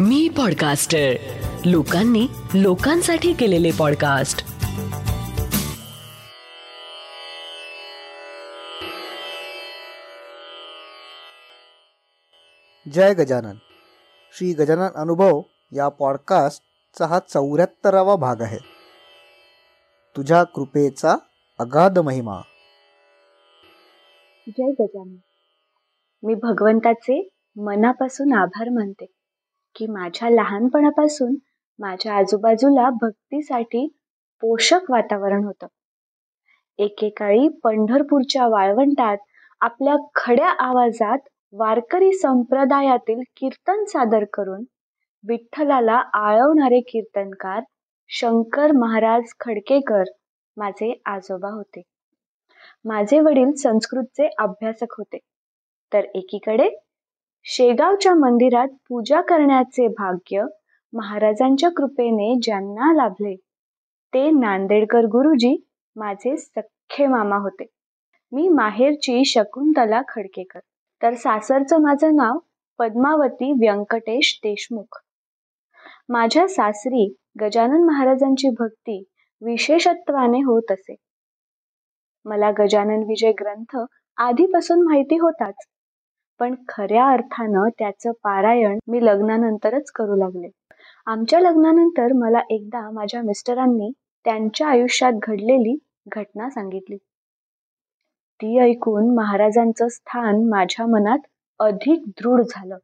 मी podcaster लोकांनी लोकांसाठी केलेले पॉडकास्ट जय गजानन. श्री गजानन अनुभव या पॉडकास्टचा हा चौऱ्याहत्तरावा भाग आहे. तुझ्या कृपेचा अगाध महिमा. जय गजानन. मी भगवंताचे मनापासून आभार मानते. की माझ्या लहानपणापासून माझ्या आजूबाजूला भक्तीसाठी पोषक वातावरण होतं. एकेकाळी पंढरपूरच्या वाळवंटात आपल्या खड्या आवाजात वारकरी संप्रदायातील कीर्तन सादर करून विठ्ठलाला आळवणारे कीर्तनकार शंकर महाराज खडकेकर माझे आजोबा होते. माझे वडील संस्कृतचे अभ्यासक होते. तर एकीकडे शेगावच्या मंदिरात पूजा करण्याचे भाग्य महाराजांच्या कृपेने ज्यांना लाभले ते नांदेडकर गुरुजी माझे सख्खे मामा होते. मी माहेरची शकुंतला खडकेकर. तर सासरचं माझं नाव पद्मावती व्यंकटेश देशमुख. माझ्या सासरी गजानन महाराजांची भक्ती विशेषत्वाने होत असे. मला गजानन विजय ग्रंथ आधीपासून माहिती होताच. पण खऱ्या अर्थानं त्याचं पारायण मी लग्नानंतरच करू लागले. आमच्या लग्नानंतर मला एकदा माझ्या मिस्टरांनी त्यांच्या आयुष्यात घडलेली घटना सांगितली. ती ऐकून महाराजांचं स्थान माझ्या मनात अधिक दृढ झालं.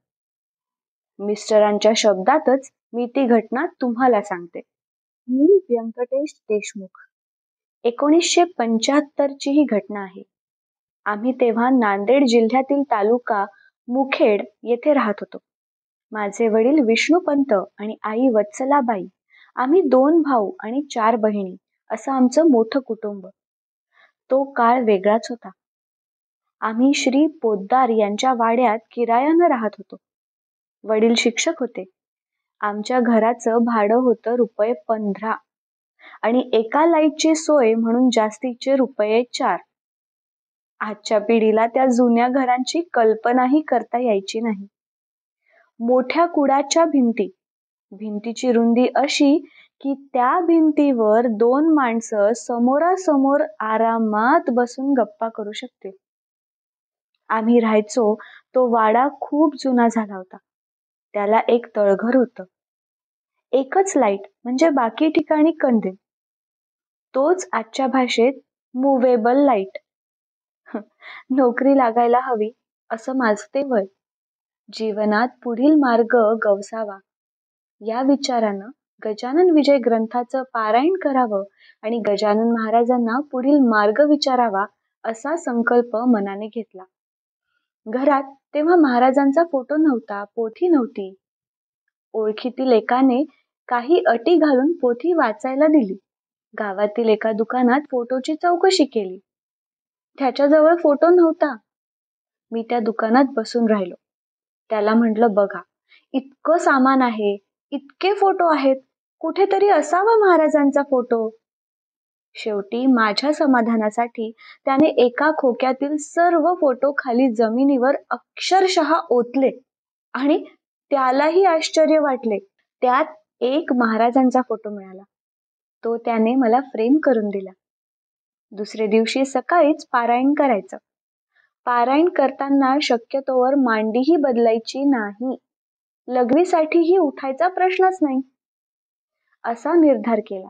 मिस्टरांच्या शब्दातच मी ती घटना तुम्हाला सांगते. मी व्यंकटेश देशमुख. एकोणीसशे पंच्याहत्तरची ही घटना आहे. आम्ही तेव्हा नांदेड जिल्ह्यातील तालुका मुखेड येथे राहत होतो. माझे वडील विष्णुपंत आणि आई वत्सलाबाई. आम्ही दोन भाऊ आणि चार बहिणी असं आमचं मोठं कुटुंब. तो काळ वेगळाच होता. आम्ही श्री पोद्दार यांच्या वाड्यात किरायानं राहत होतो. वडील शिक्षक होते. आमच्या घराचं भाडं होतं रुपये पंधरा. आणि एका लाईटची सोय म्हणून जास्तीचे रुपये चार. आजच्या पिढीला त्या जुन्या घरांची कल्पनाही करता यायची नाही. मोठ्या कुडाच्या भिंती. भिंतीची रुंदी अशी की त्या भिंतीवर दोन माणसं समोरासमोर आरामात बसून गप्पा करू शकतील आम्ही राहायचो तो वाडा खूप जुना झाला होता. त्याला एक तळघर होतं. एकच लाइट म्हणजे बाकी ठिकाणी कंदील. तोच आजच्या भाषेत मुवेबल लाइट नोकरी लागायला हवी असं माझं वय. जीवनात पुढील मार्ग गवसावा. या विचारानं गजानन विजय ग्रंथाचं पारायण करावं आणि गजानन महाराजांना पुढील मार्ग विचारावा असा संकल्प मनाने घेतला. घरात तेव्हा महाराजांचा फोटो नव्हता पोथी नव्हती. ओळखीतील एकाने काही अटी घालून पोथी वाचायला दिली. गावातील एका दुकानात फोटोची चौकशी केली. त्याच्याजवळ फोटो नव्हता. मी त्या दुकानात बसून राहिलो. त्याला म्हटलं बघा इतकं सामान आहे इतके फोटो आहेत कुठेतरी असावा महाराजांचा फोटो. शेवटी माझ्या समाधानासाठी त्याने एका खोक्यातील सर्व फोटो खाली जमिनीवर अक्षरशः ओतले आणि त्यालाही आश्चर्य वाटले. त्यात एक महाराजांचा फोटो मिळाला. तो त्याने मला फ्रेम करून दिला. दुसरे दिवशी सकाळीच पारायण करायचं. पारायण करताना शक्यतोवर मांडीही बदलायची नाही. लघवीसाठीही उठायचा प्रश्नच नाही. असा निर्धार केला.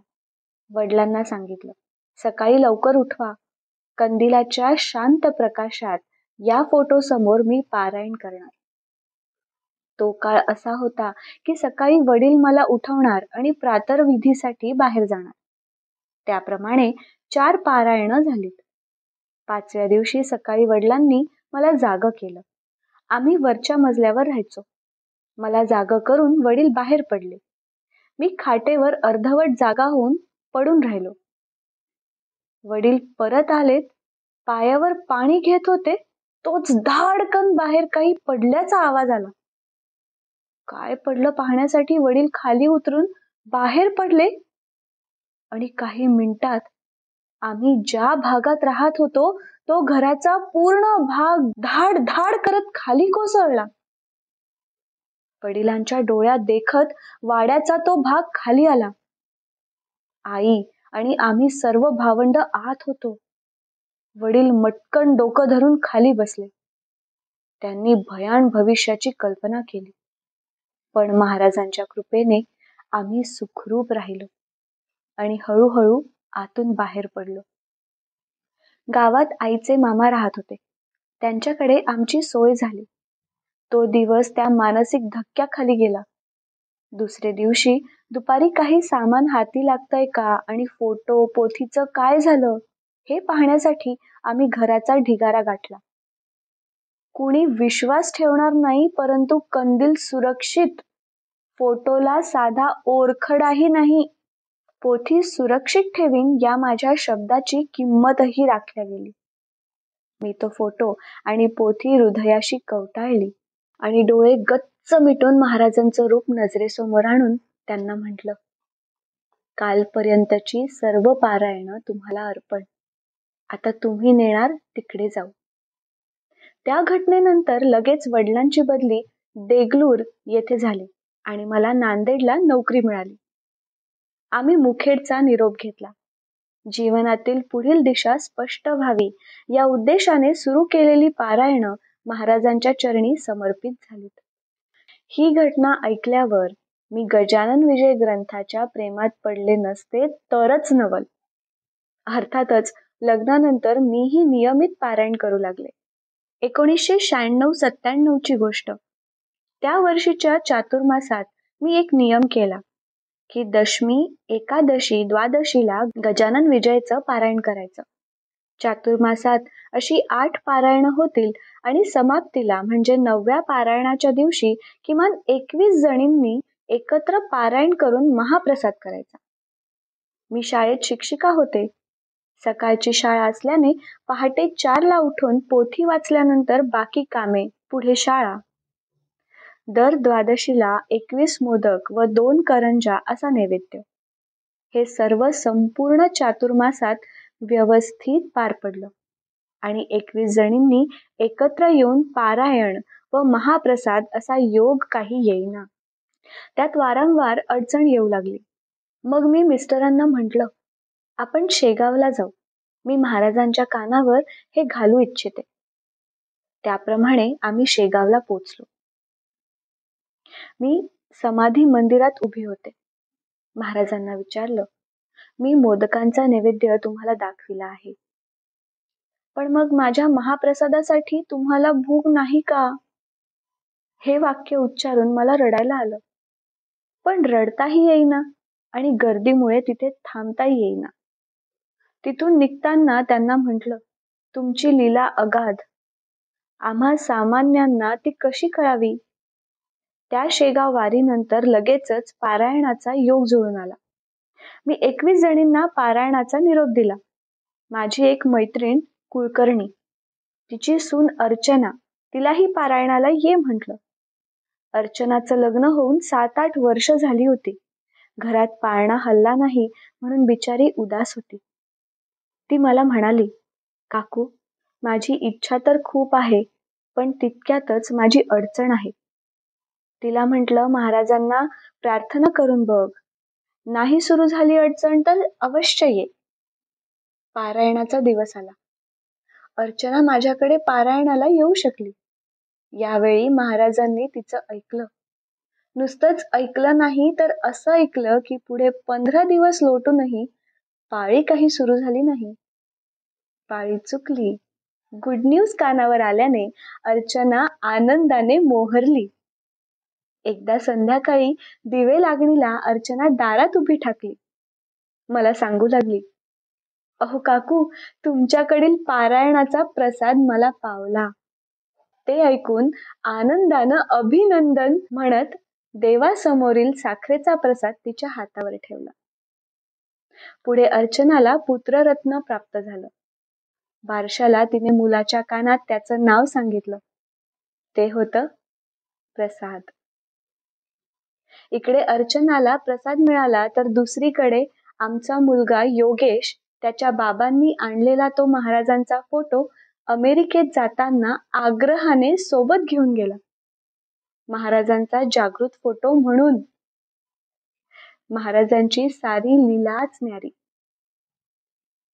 वडिलांना सांगितलं सकाळी लवकर उठवा. कंदिलाच्या शांत प्रकाशात या फोटो समोर मी पारायण करणार. तो काळ असा होता की सकाळी वडील मला उठवणार आणि प्रातर्विधीसाठी बाहेर जाणार. त्याप्रमाणे चार पारायणं झालीत. पाचव्या दिवशी सकाळी वडिलांनी मला जाग केलं. आम्ही वरच्या मजल्यावर राहायचो. मला जाग करून वडील बाहेर पडले. मी खाटेवर अर्धवट जागा होऊन पडून राहिलो. वडील परत आलेत. पायावर पाणी घेत होते. तोच धाडकन बाहेर काही पडल्याचा आवाज आला. काय पडलं पाहण्यासाठी वडील खाली उतरून बाहेर पडले? आणि काही मिनिटात आम्ही ज्या भागात राहत होतो तो घराचा पूर्ण भाग धाड धाड करत खाली कोसळला. वडिलांच्या डोळ्यात देखत वाड्याचा तो भाग खाली आला. आई आणि आम्ही सर्व भावंड आत होतो. वडील मटकन डोकं धरून खाली बसले. त्यांनी भयान भविष्याची कल्पना केली. पण महाराजांच्या कृपेने आम्ही सुखरूप राहिलो आणि हळूहळू आतून बाहेर पडलो. गावात आईचे मामा राहत होते. त्यांच्याकडे आमची सोय झाली. तो दिवस त्या मानसिक धक्क्याखाली गेला. दुसरे दिवशी दुपारी काही सामान हाती लागतंय का आणि फोटो पोथीचं काय झालं हे पाहण्यासाठी आम्ही घराचा ढिगारा गाठला. कुणी विश्वास ठेवणार नाही परंतु कंदील सुरक्षित. फोटोला साधा ओरखडाही नाही. पोथी सुरक्षित ठेवीन या माझ्या शब्दाची किंमतही राखल्या गेली. मी तो फोटो आणि पोथी हृदयाशी कवटाळली आणि डोळे गच्च मिटून महाराजांचं रूप नजरेसमोर आणून त्यांना म्हटलं कालपर्यंतची सर्व पारायण तुम्हाला अर्पण. आता तुम्ही नेणार तिकडे जाऊ. त्या घटनेनंतर लगेच वडिलांची बदली देगलूर येथे झाली आणि मला नांदेडला नोकरी मिळाली. आम्ही मुखेडचा निरोप घेतला. जीवनातील पुढील दिशा स्पष्ट व्हावी या उद्देशाने सुरू केलेली पारायण महाराजांच्या चरणी समर्पित झालीत. ही घटना ऐकल्यावर मी गजानन विजय ग्रंथाच्या प्रेमात पडले नसते तरच नवल. अर्थातच लग्नानंतर मीही नियमित पारायण करू लागले. एकोणीसशे शहाण्णव सत्त्याण्णवची गोष्ट. त्या वर्षीच्या चातुर्मासात मी एक नियम केला. की दशमी एकादशी द्वादशीला गजानन विजयचं पारायण करायचं. चातुर्मासात अशी आठ पारायण होतील आणि समाप्तीला म्हणजे नवव्या पारायणाच्या दिवशी किमान एकवीस जणींनी एकत्र पारायण करून महाप्रसाद करायचा. मी शाळेत शिक्षिका होते. सकाळची शाळा असल्याने पहाटे चारला उठून पोथी वाचल्यानंतर बाकी कामे पुढे शाळा. दर द्वादशीला एकवीस मोदक व दोन करंजा असा नैवेद्य. हे सर्व संपूर्ण चातुर्मासात व्यवस्थित पार पडलं. आणि एकवीस जणींनी एकत्र येऊन पारायण व महाप्रसाद असा योग काही येईना. त्यात वारंवार अडचण येऊ लागली. मग मी मिस्टरांना म्हटलं आपण शेगावला जाऊ. मी महाराजांच्या कानावर हे घालू इच्छिते. त्याप्रमाणे आम्ही शेगावला पोचलो. मी समाधी मंदिरात उभी होते. महाराजांना विचारलं मी मोदकांचा नैवेद्य तुम्हाला दाखविला आहे. पण मग माझ्या महाप्रसादासाठी तुम्हाला भूक नाही का? हे वाक्य उच्चारून मला रडायला आलं. पण रडताही येईना आणि गर्दीमुळे तिथे थांबताही येईना. तिथून निघताना त्यांना म्हटलं तुमची लीला अगाध. आम्हा सामान्यांना ती कशी कळावी? त्या शेगाव वारीनंतर लगेचच पारायणाचा योग जुळून आला. मी एकवीस जणींना पारायणाचा निरोप दिला. माझी एक मैत्रीण कुलकर्णी तिची सून अर्चना तिलाही पारायणाला ये म्हटलं. अर्चनाचं लग्न होऊन सात आठ वर्ष झाली होती. घरात पाळणा हल्ला नाही म्हणून बिचारी उदास होती. ती मला म्हणाली काकू माझी इच्छा तर खूप आहे पण तितक्यातच माझी अडचण आहे. तिला म्हटलं महाराजांना प्रार्थना करून बघ. नाही सुरू झाली अडचण तर अवश्य ये. पारायणाचा दिवस आला. अर्चना माझ्याकडे पारायणाला येऊ शकली. यावेळी महाराजांनी तिचं ऐकलं. नुसतंच ऐकलं नाही तर असं ऐकलं की पुढे पंधरा दिवस लोटूनही पाळी काही सुरू झाली नाही. पाळी चुकली. गुड न्यूज कानावर आल्याने अर्चना आनंदाने मोहरली. एकदा संध्याकाळी दिवे लागणीला अर्चना दारात उभी ठाकली. मला सांगू लागली अहो काकू तुमच्याकडील पारायणाचा प्रसाद मला पावला. ते ऐकून आनंदानं अभिनंदन म्हणत देवासमोरील साखरेचा प्रसाद तिच्या हातावर ठेवला. पुढे अर्चनाला पुत्ररत्न प्राप्त झालं. बारशाला तिने मुलाच्या कानात त्याचं नाव सांगितलं. ते होतं प्रसाद. इकडे अर्चनाला प्रसाद मिळाला तर दुसरीकडे आमचा मुलगा योगेश त्याच्या बाबांनी आणलेला तो महाराजांचा फोटो अमेरिकेत जाताना आग्रहाने सोबत घेऊन गेला. महाराजांचा जागृत फोटो म्हणून महाराजांची सारी लीलाच न्यारी.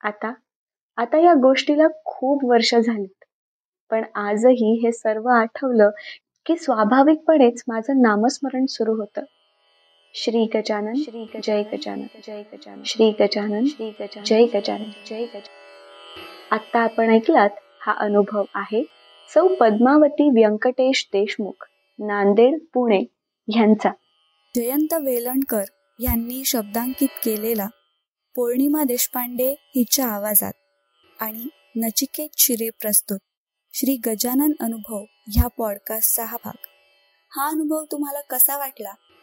आता आता या गोष्टीला खूप वर्ष झालीत पण आजही हे सर्व आठवलं की स्वाभाविकपणेच माझं नामस्मरण सुरू होतं. श्री गजानन श्री जय गजानन जय गजानन श्री गजानन श्री गजानन जय गजानन जय गजानन. आता आपण ऐकलात हा अनुभव आहे सौ पद्मावती व्यंकटेश देशमुख नांदेड पुणे यांचा. जयंत वेलणकर यांनी शब्दांकित केलेला पौर्णिमा देशपांडे हिच्या आवाजात आणि नचिकेत शिरे प्रस्तुत. श्री गजानन अनुभव ह्या पॉडकास्टचा हा भाग. हा अनुभव तुम्हाला कसा वाटला?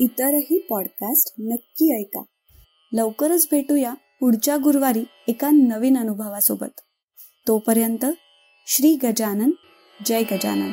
इतरही पॉडकास्ट नक्की ऐका. लवकरच भेटूया पुढच्या गुरुवारी एका नवीन अनुभवासोबत. तोपर्यंत श्री गजानन जय गजानन.